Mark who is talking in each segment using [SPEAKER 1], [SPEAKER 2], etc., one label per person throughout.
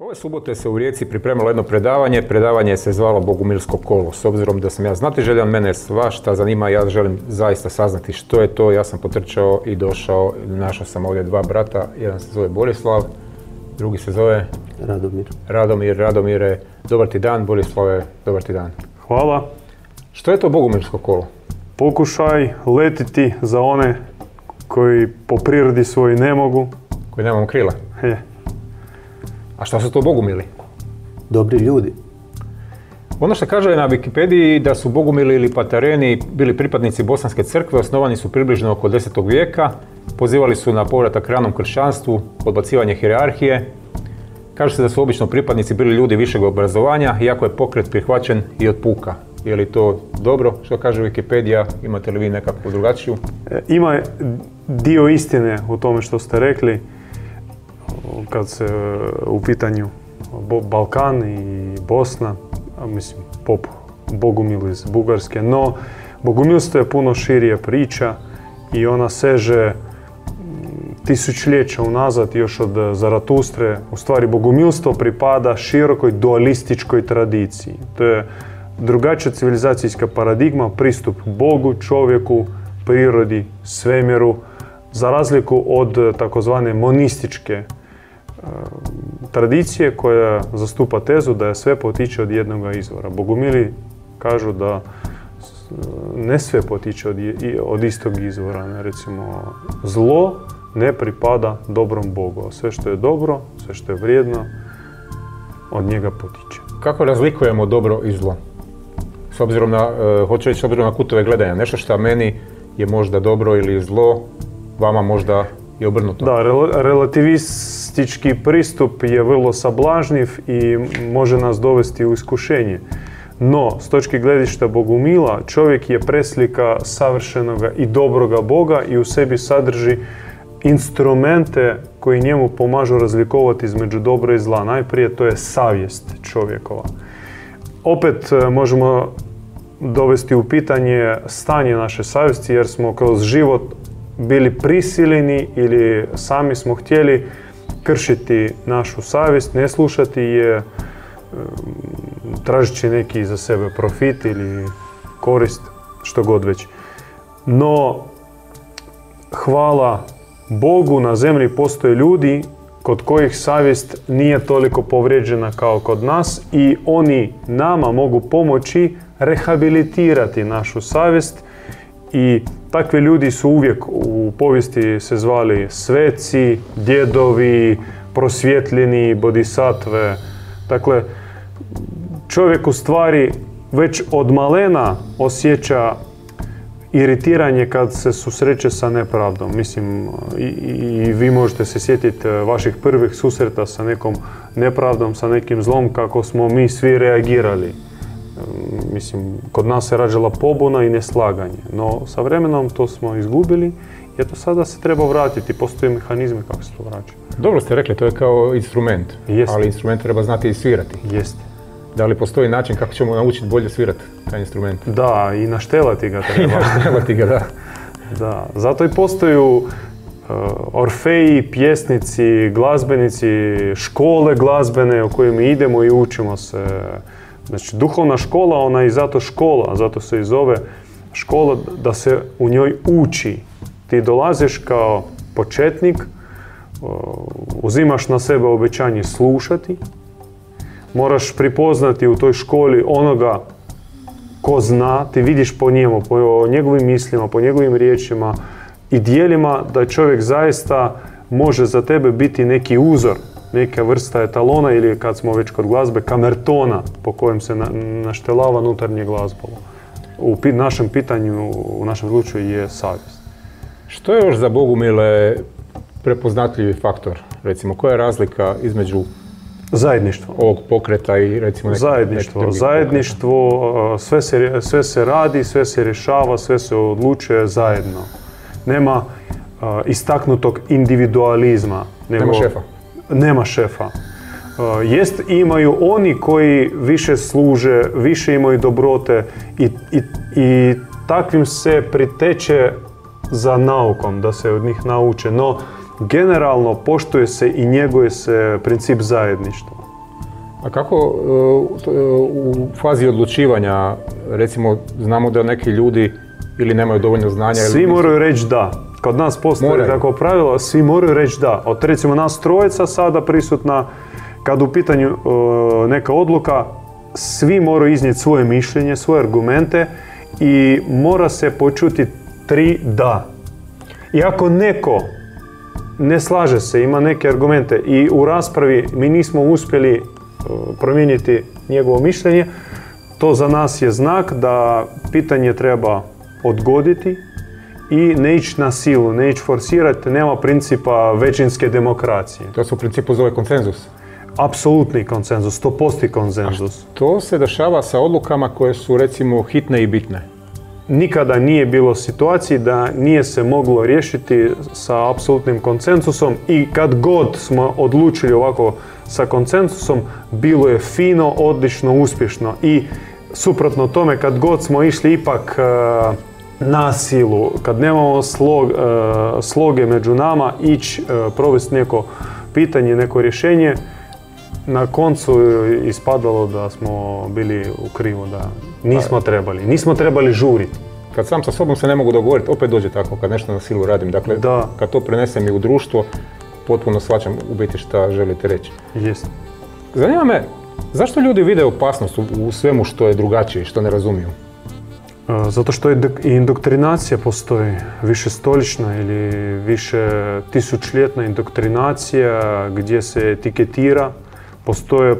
[SPEAKER 1] Ove subote se u Rijeci pripremilo jedno predavanje. Predavanje se zvalo Bogumilsko kolo. S obzirom da sam ja znati željan, mene svašta zanima. Ja želim zaista saznati što je to. Ja sam potrčao i došao. Našao sam ovdje dva brata. Jedan se zove Borislav, drugi se zove
[SPEAKER 2] Radomir.
[SPEAKER 1] Radomir. Radomire, dobar ti dan. Borislave, dobar ti dan.
[SPEAKER 3] Hvala.
[SPEAKER 1] Što je to Bogumilsko kolo?
[SPEAKER 3] Pokušaj letiti za one koji po prirodi svoji ne mogu.
[SPEAKER 1] Koji nemamo krila.
[SPEAKER 3] Je.
[SPEAKER 1] A šta su to Bogumili?
[SPEAKER 2] Dobri ljudi.
[SPEAKER 1] Ono što kaže na Wikipediji da su Bogumili ili Patareni bili pripadnici Bosanske crkve, osnovani su približno oko 10. vijeka, pozivali su na povratak ranom kršćanstvu, odbacivanje hijerarhije. Kaže se da su obično pripadnici bili ljudi višeg obrazovanja, iako je pokret prihvaćen i od puka. Je li to dobro što kaže Wikipedija? Imate li vi nekakvu drugačiju?
[SPEAKER 3] E, Ima dio istine u tome što ste rekli kad se e, u pitanju Balkan i Bosna, mislim pop Bogumil iz Bugarske, no Bogumilstvo je puno širija priča i ona seže mm, tisućljeća unazad još od Zaratustre. U stvari Bogumilstvo pripada širokoj dualističkoj tradiciji. To je drugačija civilizacijska paradigma, pristup Bogu, čovjeku, prirodi, svemiru, za razliku od takozvane monističke e, tradicije koja zastupa tezu da je sve potiče od jednog izvora. Bogumili kažu da s- ne sve potiče od, je- od istog izvora. Ne? Recimo, zlo ne pripada dobrom Bogu, sve što je dobro, sve što je vrijedno, od njega potiče.
[SPEAKER 1] Kako razlikujemo dobro i zlo? S obzirom na, e, hoću reći s obzirom na kutove gledanja, nešto što meni je možda dobro ili zlo, vama možda i obrnuto.
[SPEAKER 3] Da, rel- relativistički pristup je vrlo sablažnjiv i može nas dovesti u iskušenje. No, s točke gledišta Bogumila, čovjek je preslika savršenoga i dobroga Boga i u sebi sadrži instrumente koji njemu pomažu razlikovati između dobra i zla. Najprije to je savjest čovjekova. Opet e, možemo dovesti u pitanje stanje naše savjesti jer smo kroz život bili prisiljeni ili sami smo htjeli kršiti našu savjest, ne slušati je, e, tražeći neki za sebe profit ili korist, što god već. No, hvala Bogu na zemlji postoje ljudi kod kojih savjest nije toliko povrijeđena kao kod nas i oni nama mogu pomoći rehabilitirati našu savjest i takvi ljudi su uvijek u povijesti se zvali sveci, djedovi, prosvjetljeni, bodhisatve. Dakle, čovjek u stvari već od malena osjeća iritiranje kad se susreće sa nepravdom. Mislim, i, i- i vi možete se sjetiti e, vaših prvih susreta sa nekom nepravdom, sa nekim zlom, kako smo mi svi reagirali. Mislim, kod nas se rađala pobuna i neslaganje, no sa vremenom to smo izgubili i eto sada se treba vratiti, postoje mehanizmi kako se to vraća.
[SPEAKER 1] Dobro ste rekli, to je kao instrument, ali instrument treba znati i svirati.
[SPEAKER 3] Jeste.
[SPEAKER 1] Da li postoji način kako ćemo naučiti bolje svirati taj instrument?
[SPEAKER 3] Da, i naštelati ga treba.
[SPEAKER 1] Trebati ga, da.
[SPEAKER 3] Da, zato i postoju uh, orfeji, pjesnici, glazbenici, škole glazbene u koje mi idemo i učimo se. Znači, duhovna škola, ona je i zato škola, zato se i zove škola da se u njoj uči. Ti dolaziš kao početnik, uzimaš na sebe obećanje slušati, moraš prepoznati u toj školi onoga ko zna, ti vidiš po njemu, po njegovim mislima, po njegovim riječima i dijelima da čovjek zaista može za tebe biti neki uzor, neka vrsta etalona ili kad smo već kod glazbe, kamertona po kojem se na- naštelava unutarnje glazbolo. U pi- našem pitanju, u našem slučaju je savjest.
[SPEAKER 1] Što je još za Bogumile prepoznatljivi faktor? Recimo, koja je razlika između
[SPEAKER 3] Zajedništvo.
[SPEAKER 1] ovog pokreta i recimo nekih-
[SPEAKER 3] Zajedništvo, zajedništvo, uh, sve se, sve se radi, sve se rješava, sve se odlučuje zajedno. Nema uh, istaknutog individualizma. nego-
[SPEAKER 1] Nema šefa.
[SPEAKER 3] Nema šefa. Uh, jest imaju oni koji više služe, više imaju dobrote i, i, i takvim se priteče za naukom, da se od njih nauče. No, generalno poštuje se i njeguje se princip zajedništva.
[SPEAKER 1] A kako e, u fazi odlučivanja, recimo znamo da neki ljudi ili nemaju dovoljno znanja
[SPEAKER 3] Svi
[SPEAKER 1] ili
[SPEAKER 3] moraju reći da. Kod nas postoji
[SPEAKER 1] Moraju.
[SPEAKER 3] tako pravilo, svi moraju reći da. Od recimo nas trojica sada prisutna, kad u pitanju e, neka odluka, svi moraju iznijeti svoje mišljenje, svoje argumente i mora se počuti tri da. I ako neko ne slaže se, ima neke argumente i u raspravi mi nismo uspjeli e, promijeniti njegovo mišljenje, to za nas je znak da pitanje treba odgoditi i ne ići na silu, ne ići forsirati, nema principa većinske demokracije.
[SPEAKER 1] to se u principu zove konsenzus.
[SPEAKER 3] Apsolutni konsenzus, 100% konsenzus.
[SPEAKER 1] To se dešava sa odlukama koje su recimo hitne i bitne.
[SPEAKER 3] Nikada nije bilo situacije da nije se moglo riješiti sa apsolutnim konsenzusom i kad god smo odlučili ovako sa konsenzusom, bilo je fino, odlično, uspješno i suprotno tome kad god smo išli ipak e, na silu, kad nemamo slog, e, sloge među nama, ići e, provesti neko pitanje, neko rješenje, na koncu je ispadalo da smo bili u krivu, da nismo trebali. Nismo trebali žuriti.
[SPEAKER 1] Kad sam sa sobom se ne mogu dogovoriti, opet dođe tako kad nešto na silu radim. Dakle,
[SPEAKER 3] Da.
[SPEAKER 1] kad to prenesem i u društvo, potpuno shvaćam u biti šta želite reći.
[SPEAKER 3] Jest.
[SPEAKER 1] Zanima me, zašto ljudi vide opasnost u, u svemu što je drugačije i što ne razumiju?
[SPEAKER 3] Zato što i indoktrinacija postoji, više stolična ili više tisućljetna indoktrinacija gdje se etiketira, postoje mm,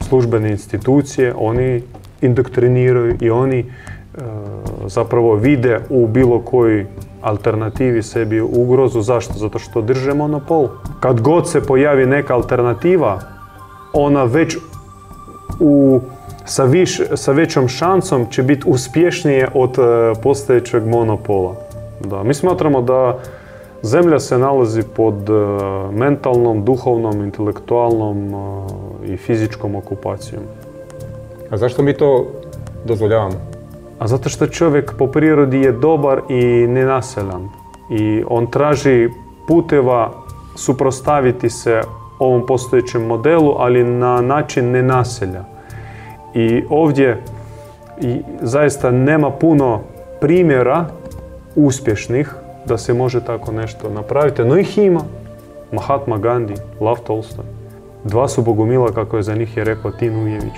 [SPEAKER 3] službene institucije, oni indoktriniraju i oni e, zapravo vide u bilo kojoj alternativi sebi ugrozu. Zašto? Zato što drže monopol. Kad god se pojavi neka alternativa, ona već u, sa, viš, sa većom šansom će biti uspješnije od e, postojećeg monopola. Da, mi smatramo da zemlja se nalazi pod e, mentalnom, duhovnom, intelektualnom e, i fizičkom okupacijom.
[SPEAKER 1] A zašto mi to dozvoljavamo?
[SPEAKER 3] A zato što čovjek po prirodi je dobar i nenaseljan. I on traži puteva suprostaviti se ovom postojećem modelu, ali na način nenaselja. I ovdje zaista nema puno primjera uspješnih da se može tako nešto napraviti, no ih ima. Mahatma Gandhi, Lav Tolstoj. Dva su bogumila, kako je za njih je rekao Tin Ujević.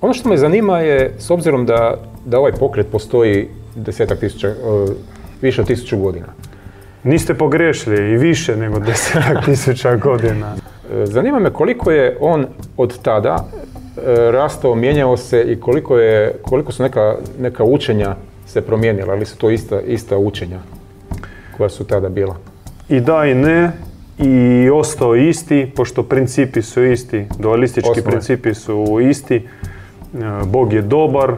[SPEAKER 1] Ono što me zanima je, s obzirom da, da ovaj pokret postoji desetak tisuća, e, više od tisuću godina.
[SPEAKER 3] Niste pogriješili i više nego desetak tisuća godina.
[SPEAKER 1] E, Zanima me koliko je on od tada rastao, mijenjao se i koliko, je, koliko su neka, neka učenja se promijenila, ali su to ista, ista učenja koja su tada bila.
[SPEAKER 3] I da i ne, i ostao isti, pošto principi su isti, dualistički
[SPEAKER 1] Osnove.
[SPEAKER 3] principi su isti. E, Bog je dobar,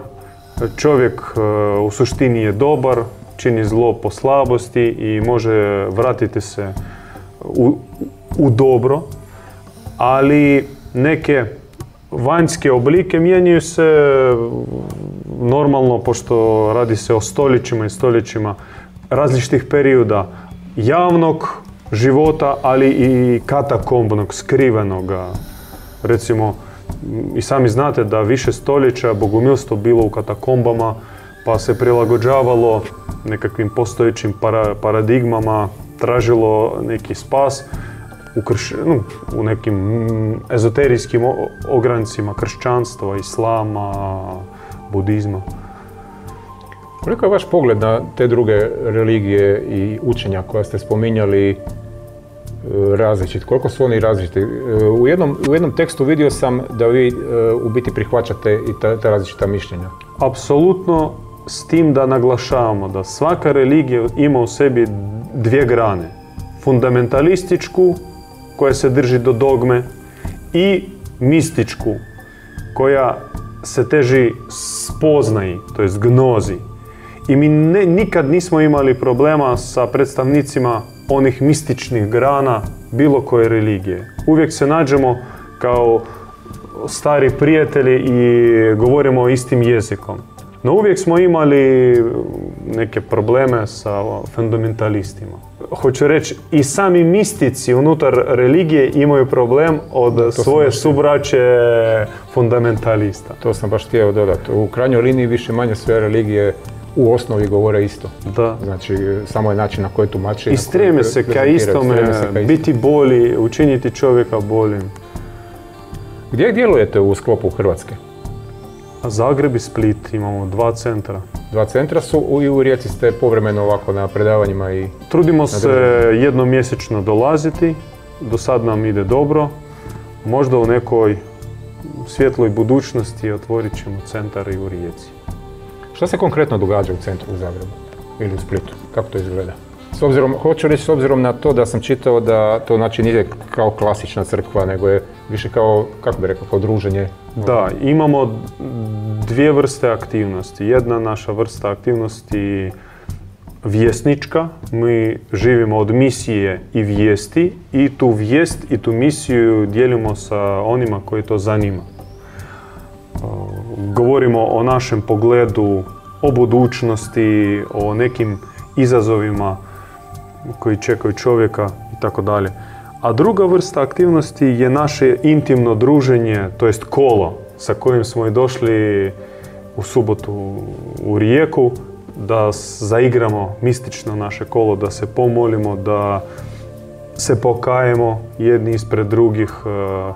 [SPEAKER 3] čovjek e, u suštini je dobar, čini zlo po slabosti i može vratiti se u, u dobro, ali neke vanjske oblike mijenjaju se normalno, pošto radi se o stoljećima i stoljećima različitih perioda javnog života, ali i katakombnog, skrivenoga. Recimo, i sami znate da više stoljeća bogumilstvo bilo u katakombama, pa se prilagođavalo nekakvim postojećim para- paradigmama, tražilo neki spas u, krš- no, u nekim mm, ezoterijskim ograncima kršćanstva, islama, budizma.
[SPEAKER 1] Koliko je vaš pogled na te druge religije i učenja koja ste spominjali e, različit? Koliko su oni različiti? E, U jednom, u jednom tekstu vidio sam da vi e, u biti prihvaćate i ta, ta različita mišljenja.
[SPEAKER 3] Apsolutno s tim da naglašavamo da svaka religija ima u sebi dvije grane. Fundamentalističku, koja se drži do dogme, i mističku, koja se teži spoznaji, to jest gnozi. I mi ne- nikad nismo imali problema sa predstavnicima onih mističnih grana bilo koje religije. Uvijek se nađemo kao stari prijatelji i govorimo istim jezikom. No uvijek smo imali neke probleme sa fundamentalistima. Hoću reći, i sami mistici unutar religije imaju problem od svoje subraće fundamentalista.
[SPEAKER 1] To sam baš htio dodati. U krajnjoj liniji više manje sve religije u osnovi govore isto.
[SPEAKER 3] Da.
[SPEAKER 1] Znači, samo je način na koji tumači.
[SPEAKER 3] I streme se ka istome, biti bolji, učiniti čovjeka boljim.
[SPEAKER 1] Gdje djelujete u sklopu Hrvatske?
[SPEAKER 3] A Zagreb i Split imamo dva centra.
[SPEAKER 1] Dva centra su u- i u Rijeci ste povremeno ovako na predavanjima i
[SPEAKER 3] Trudimo se jednom mjesečno dolaziti, do sad nam ide dobro. Možda u nekoj svjetloj budućnosti otvorit ćemo centar i u Rijeci.
[SPEAKER 1] Što se konkretno događa u centru u Zagrebu ili u Splitu? Kako to izgleda? S obzirom, hoću reći s obzirom na to da sam čitao da to znači nije kao klasična crkva, nego je više kao, kako bi rekao, kao druženje.
[SPEAKER 3] Da, imamo dvije vrste aktivnosti. Jedna naša vrsta aktivnosti vjesnička, mi živimo od misije i vijesti i tu vijest i tu misiju dijelimo sa onima koji to zanima. Uh, Govorimo o našem pogledu, o budućnosti, o nekim izazovima koji čekaju čovjeka i tako dalje. A druga vrsta aktivnosti je naše intimno druženje, to jest kolo sa kojim smo i došli u subotu u Rijeku da zaigramo mistično naše kolo, da se pomolimo, da se pokajemo jedni ispred drugih, e,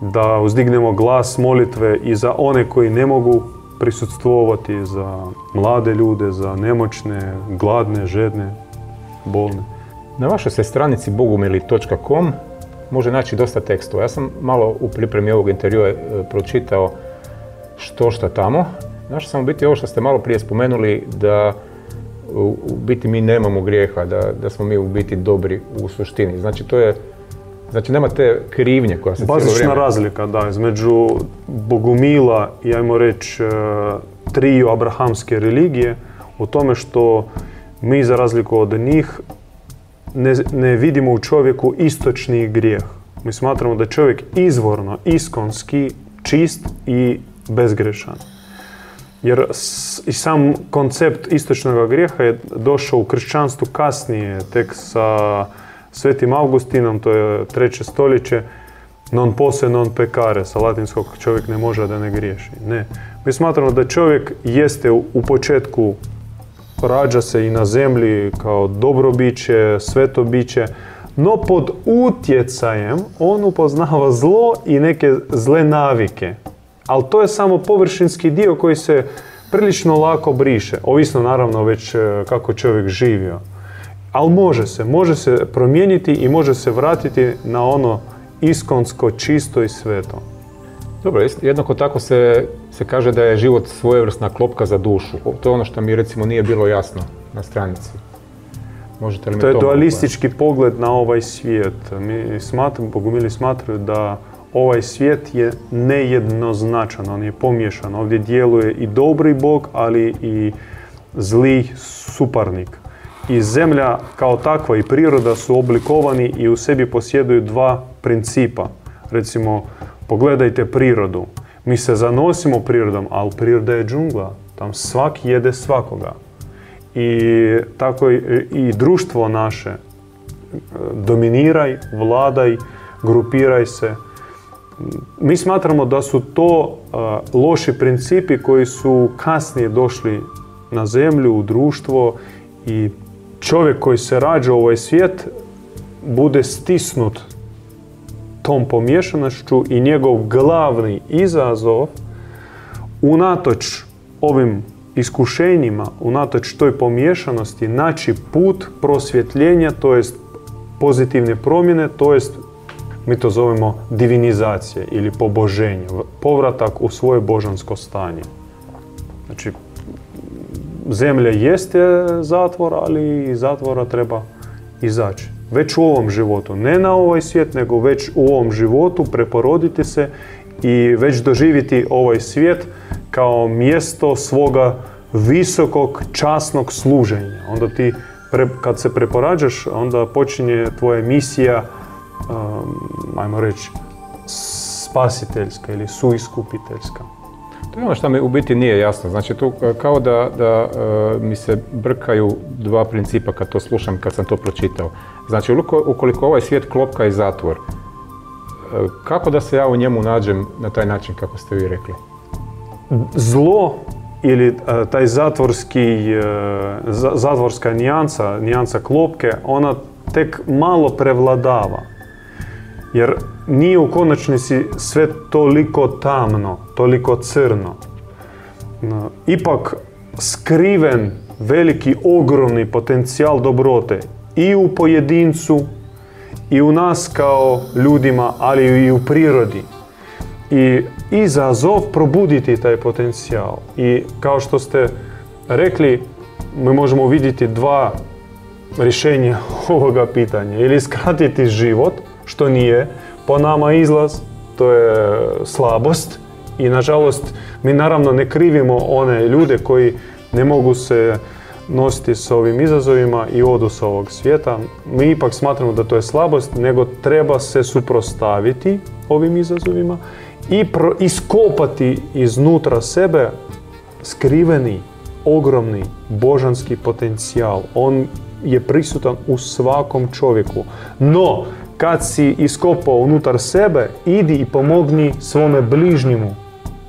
[SPEAKER 3] da uzdignemo glas molitve i za one koji ne mogu prisutstvovati, za mlade ljude, za nemoćne, gladne, žedne, bolne.
[SPEAKER 1] Na vašoj se stranici bogumili.com može naći dosta tekstova. Ja sam malo u pripremi ovog intervjua e, pročitao što šta tamo. Našao sam u biti ovo što ste malo prije spomenuli da u, u biti mi nemamo grijeha, da, da smo mi u biti dobri u suštini. Znači to je, znači nema te krivnje koja se cijelo
[SPEAKER 3] Bazična
[SPEAKER 1] vrijeme...
[SPEAKER 3] razlika, da, između Bogumila i, ajmo reći, e, triju abrahamske religije u tome što mi, za razliku od njih, ne, ne vidimo u čovjeku istočni grijeh. Mi smatramo da je čovjek izvorno, iskonski, čist i bezgrešan. Jer i sam koncept istočnog grijeha je došao u kršćanstvu kasnije, tek sa Svetim Augustinom, to je treće stoljeće, non posse non pecare, sa latinskog čovjek ne može da ne griješi. Ne. Mi smatramo da čovjek jeste u početku rađa se i na zemlji kao dobro biće, sveto biće, no pod utjecajem on upoznava zlo i neke zle navike. Ali to je samo površinski dio koji se prilično lako briše, ovisno naravno već e, kako čovjek živio. Ali može se, može se promijeniti i može se vratiti na ono iskonsko, čisto i sveto.
[SPEAKER 1] Dobro, jednako tako se, se kaže da je život svojevrsna klopka za dušu. To je ono što mi recimo nije bilo jasno na stranici. Možete li mi
[SPEAKER 3] To je
[SPEAKER 1] malo
[SPEAKER 3] dualistički pogled na ovaj svijet. Mi smatramo, bogumili smatraju da ovaj svijet je nejednoznačan, on je pomiješan. Ovdje djeluje i dobri bog, ali i zli suparnik. I zemlja kao takva i priroda su oblikovani i u sebi posjeduju dva principa. Recimo, pogledajte prirodu. Mi se zanosimo prirodom, ali priroda je džungla. Tam svak jede svakoga. I tako i, društvo naše. e, Dominiraj, vladaj, grupiraj se. Mi smatramo da su to a, loši principi koji su kasnije došli na zemlju, u društvo i čovjek koji se rađa u ovaj svijet bude stisnut tom pomiješanošću i njegov glavni izazov unatoč ovim iskušenjima, unatoč toj pomiješanosti, naći put prosvjetljenja, to jest pozitivne promjene, to jest mi to zovemo divinizacije ili poboženje, povratak u svoje božansko stanje. Znači, zemlja jeste zatvor, ali iz zatvora treba izaći. Već u ovom životu, ne na ovaj svijet, nego već u ovom životu preporoditi se i već doživjeti ovaj svijet kao mjesto svoga visokog časnog služenja. Onda ti, pre- kad se preporađaš, onda počinje tvoja misija, um, ajmo reći, spasiteljska ili suiskupiteljska.
[SPEAKER 1] To je ono što mi u biti nije jasno. Znači, tu e, kao da, da e, mi se brkaju dva principa kad to slušam, kad sam to pročitao. Znači, ukoliko, ovaj svijet klopka i zatvor, e, kako da se ja u njemu nađem na taj način kako ste vi rekli?
[SPEAKER 3] Zlo ili taj zatvorski, za- zatvorska nijansa, nijansa klopke, ona tek malo prevladava. Jer nije u konačnici sve toliko tamno, toliko crno. No, Ipak skriven veliki, ogromni potencijal dobrote i u pojedincu i u nas kao ljudima, ali i u prirodi. I izazov probuditi taj potencijal. I kao što ste rekli, mi možemo vidjeti dva rješenja ovoga pitanja. Ili skratiti život, što nije po nama izlaz, to je slabost. I nažalost, mi naravno ne krivimo one ljude koji ne mogu se nositi s ovim izazovima i odu s ovog svijeta. Mi ipak smatramo da to je slabost, nego treba se suprostaviti ovim izazovima i pro- iskopati iznutra sebe skriveni, ogromni, božanski potencijal. On je prisutan u svakom čovjeku. No, kad si iskopao unutar sebe, idi i pomogni svome bližnjemu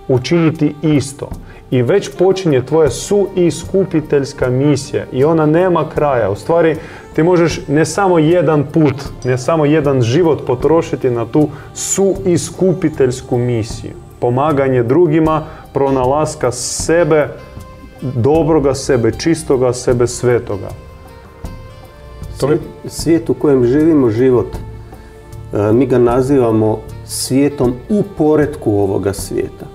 [SPEAKER 3] učiniti isto. I već počinje tvoja suiskupiteljska misija i ona nema kraja. U stvari, ti možeš ne samo jedan put, ne samo jedan život potrošiti na tu suiskupiteljsku misiju. Pomaganje drugima, pronalaska sebe, dobroga sebe, čistoga sebe, svetoga.
[SPEAKER 1] To
[SPEAKER 2] Svijet u kojem živimo život, mi ga nazivamo svijetom u poretku ovoga svijeta.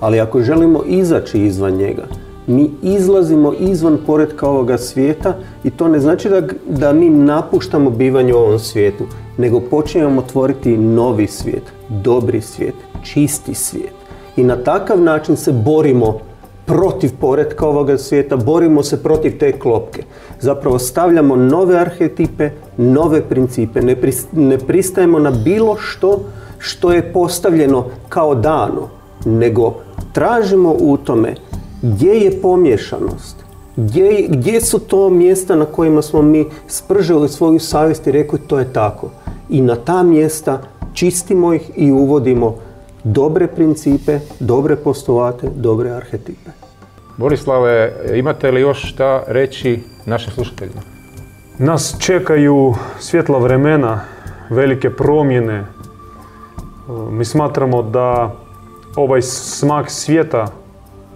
[SPEAKER 2] Ali ako želimo izaći izvan njega, mi izlazimo izvan poretka ovoga svijeta i to ne znači da, da mi napuštamo bivanje u ovom svijetu, nego počinjemo tvoriti novi svijet, dobri svijet, čisti svijet. I na takav način se borimo protiv poretka ovoga svijeta, borimo se protiv te klopke. Zapravo stavljamo nove arhetipe, nove principe, ne, pris- ne pristajemo na bilo što što je postavljeno kao dano, nego tražimo u tome gdje je pomješanost, gdje, gdje su to mjesta na kojima smo mi spržili svoju savjest i rekli to je tako. I na ta mjesta čistimo ih i uvodimo dobre principe, dobre postulate, dobre arhetipe.
[SPEAKER 1] Borislave, imate li još šta reći našim slušateljima?
[SPEAKER 3] Nas čekaju svjetla vremena, velike promjene. E, Mi smatramo da ovaj smak svijeta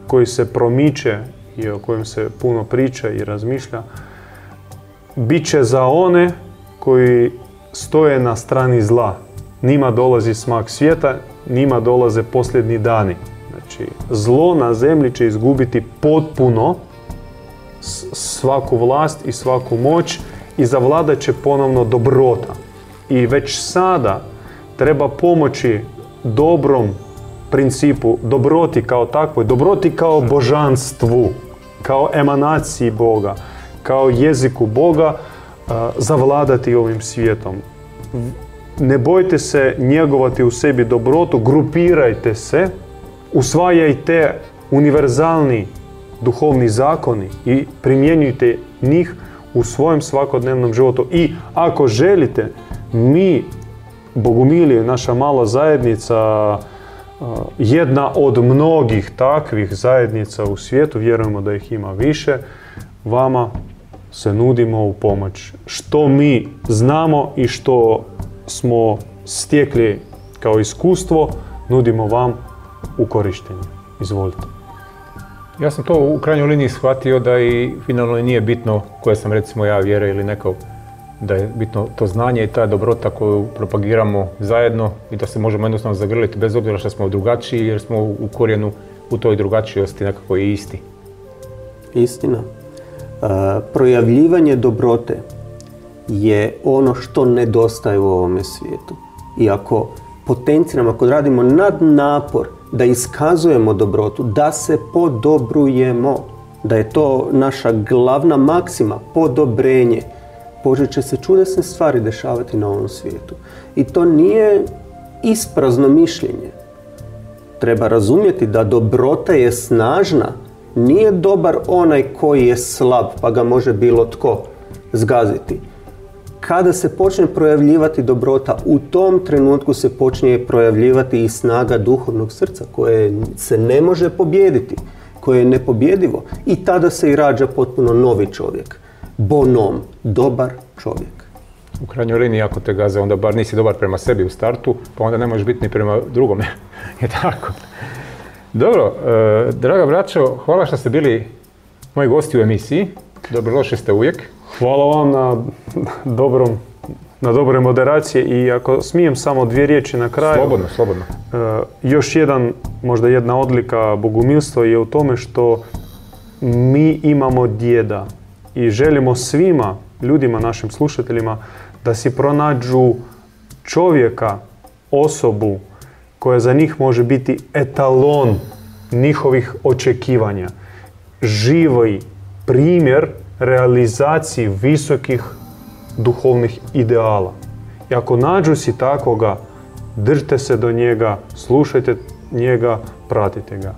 [SPEAKER 3] koji se promiče i o kojem se puno priča i razmišlja, bit će za one koji stoje na strani zla. Njima dolazi smak svijeta, njima dolaze posljednji dani. Znači, zlo na zemlji će izgubiti potpuno svaku vlast i svaku moć i zavladat će ponovno dobrota. I već sada treba pomoći dobrom principu, dobroti kao takvoj, dobroti kao božanstvu, kao emanaciji Boga, kao jeziku Boga, zavladati ovim svijetom. Ne bojte se njegovati u sebi dobrotu, grupirajte se, usvajajte univerzalni duhovni zakoni i primjenjujte njih u svojem svakodnevnom životu. I ako želite, mi, Bogumilije, naša mala zajednica, jedna od mnogih takvih zajednica u svijetu, vjerujemo da ih ima više, vama se nudimo u pomoć. Što mi znamo i što smo stekli kao iskustvo, nudimo vam u korištenje. Izvolite.
[SPEAKER 1] Ja sam to u krajnjoj liniji shvatio da i finalno nije bitno koje sam recimo ja vjera ili neko da je bitno to znanje i ta dobrota koju propagiramo zajedno i da se možemo jednostavno zagrliti bez obzira što smo drugačiji jer smo u korijenu u toj drugačijosti nekako i isti.
[SPEAKER 2] Istina. E, projavljivanje dobrote je ono što nedostaje u ovome svijetu. I ako potenciramo, ako radimo nad napor da iskazujemo dobrotu, da se podobrujemo, da je to naša glavna maksima, podobrenje, počet će se čudesne stvari dešavati na ovom svijetu. I to nije isprazno mišljenje. treba razumjeti da dobrota je snažna. Nije dobar onaj koji je slab, pa ga može bilo tko zgaziti. Kada se počne projavljivati dobrota, u tom trenutku se počne projavljivati i snaga duhovnog srca koje se ne može pobijediti, koje je nepobjedivo. I tada se i rađa potpuno novi čovjek. Bonom, dobar čovjek.
[SPEAKER 1] U krajnjoj liniji, ako te gaze, onda bar nisi dobar prema sebi u startu, pa onda ne možeš biti ni prema drugome. je tako. Dobro, e, draga braćo, hvala što ste bili moji gosti u emisiji. Dobrodošli ste uvijek.
[SPEAKER 3] Hvala vam na dobrom na dobroj moderaciji i ako smijem samo dvije riječi na kraju.
[SPEAKER 1] Slobodno, slobodno.
[SPEAKER 3] E, još jedan, možda jedna odlika bogumilstva je u tome što mi imamo djeda i želimo svima, ljudima, našim slušateljima, da si pronađu čovjeka, osobu koja za njih može biti etalon njihovih očekivanja. Živi primjer realizaciji visokih duhovnih ideala. I ako nađu si takvoga, držite se do njega, slušajte njega, pratite ga.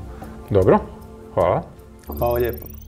[SPEAKER 1] Dobro, hvala.
[SPEAKER 2] Hvala lijepo.